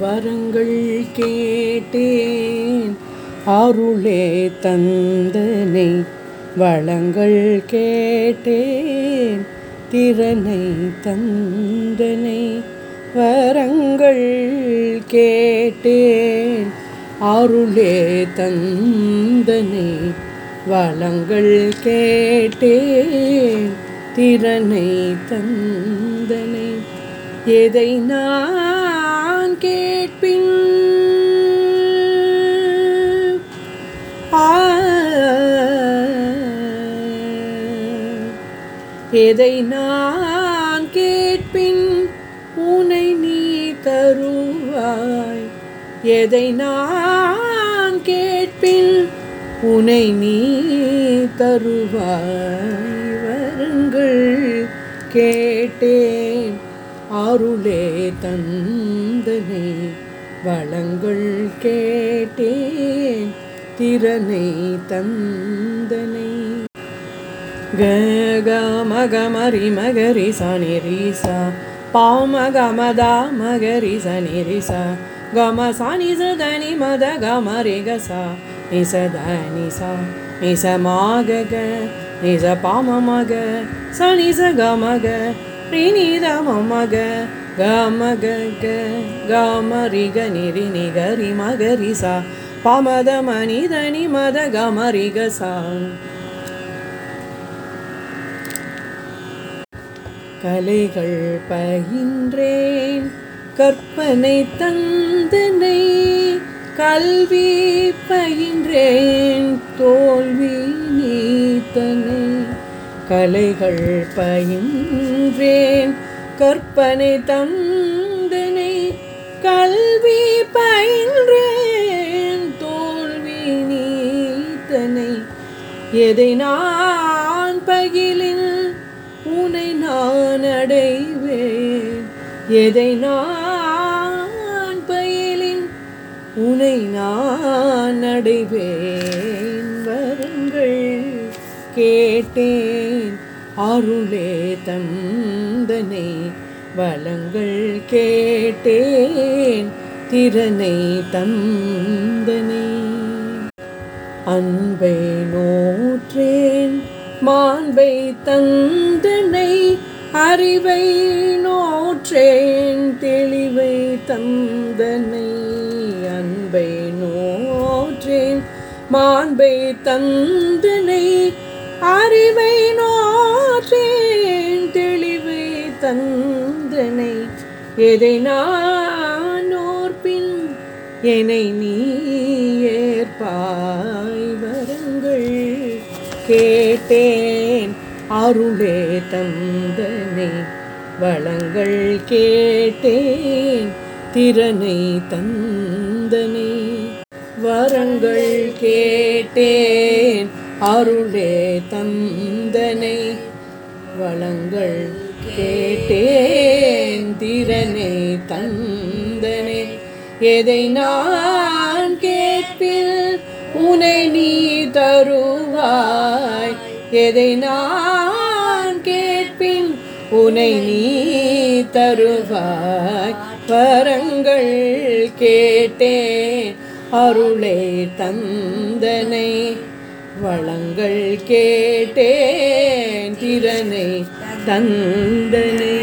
வரங்கள் கேட்டேன். அருளே தந்தனை வளங்கள் கேட்டேன். திறனை தந்தனை வரங்கள் கேட்டேன். அருளே தந்தனை வளங்கள் கேட்டேன். திறனை தந்தனை எதை நான் எதை நான் கேட்பின்? உனை நீ தருவாய். எதை நான் கேட்பின் உனை நீ தருவாய். வருங்கள் கேட்டேன். அருளே தந்தனை. வளங்கள் கேட்டேன். திறனை தந்தனை. க க மக மரி மகரி சனி ரீசா பாம கமதா மகரி சனி ரிசா கம சனி சதனி மத கமரி கசா நிச தனி சா நிச மாக க நிச பாம மக சனி ச. கமக ரினித மமக கமக க கமரி க. நிரி நிகரி மகரி சா. பமத மனிதனி மத கமரி கசா கலைகள் பயின்றேன். கற்பனை தந்தனை கல்வி பயின்றேன். தோல்வி நீத்தனை கலைகள் பயின்றேன். கற்பனை தந்தனை கல்வி பயின்றேன். தோல்வி நீத்தனை எதை நான் பகிலின் உனை நான் அடைவேன். எதை நான் பயிலின் உனை நான் அடைவேன். வருங்கள் கேட்டேன் அருளே தந்தனை. வளங்கள் கேட்டேன் திறனை தந்தனை. அன்பை நோற்றே மாண்பை தந்தனை அறிவை நோற்றேன் தெளிவை தந்தனை அன்பை நோற்றேன். மாண்பை தந்தனை அறிவை நோற்றேன் தெளிவை தந்தனை எதை நான் ஓர்பின் என்னை நீ ஏற்பாய் கேட்டேன். அருளே தந்தனை வளங்கள் கேட்டேன். திறனை தந்தனை வரங்கள் கேட்டேன். அருளே தந்தனை வளங்கள் கேட்டேன். திறனை தந்தனை எதை நான் கேட்பில் உனை நீ தருவார் எதை நான் கேட்பின்? உனை நீ தருவாய். வரங்கள் கேட்டேன். அருளே தந்தனை. வளங்கள் கேட்டேன். திறனை தந்தனை.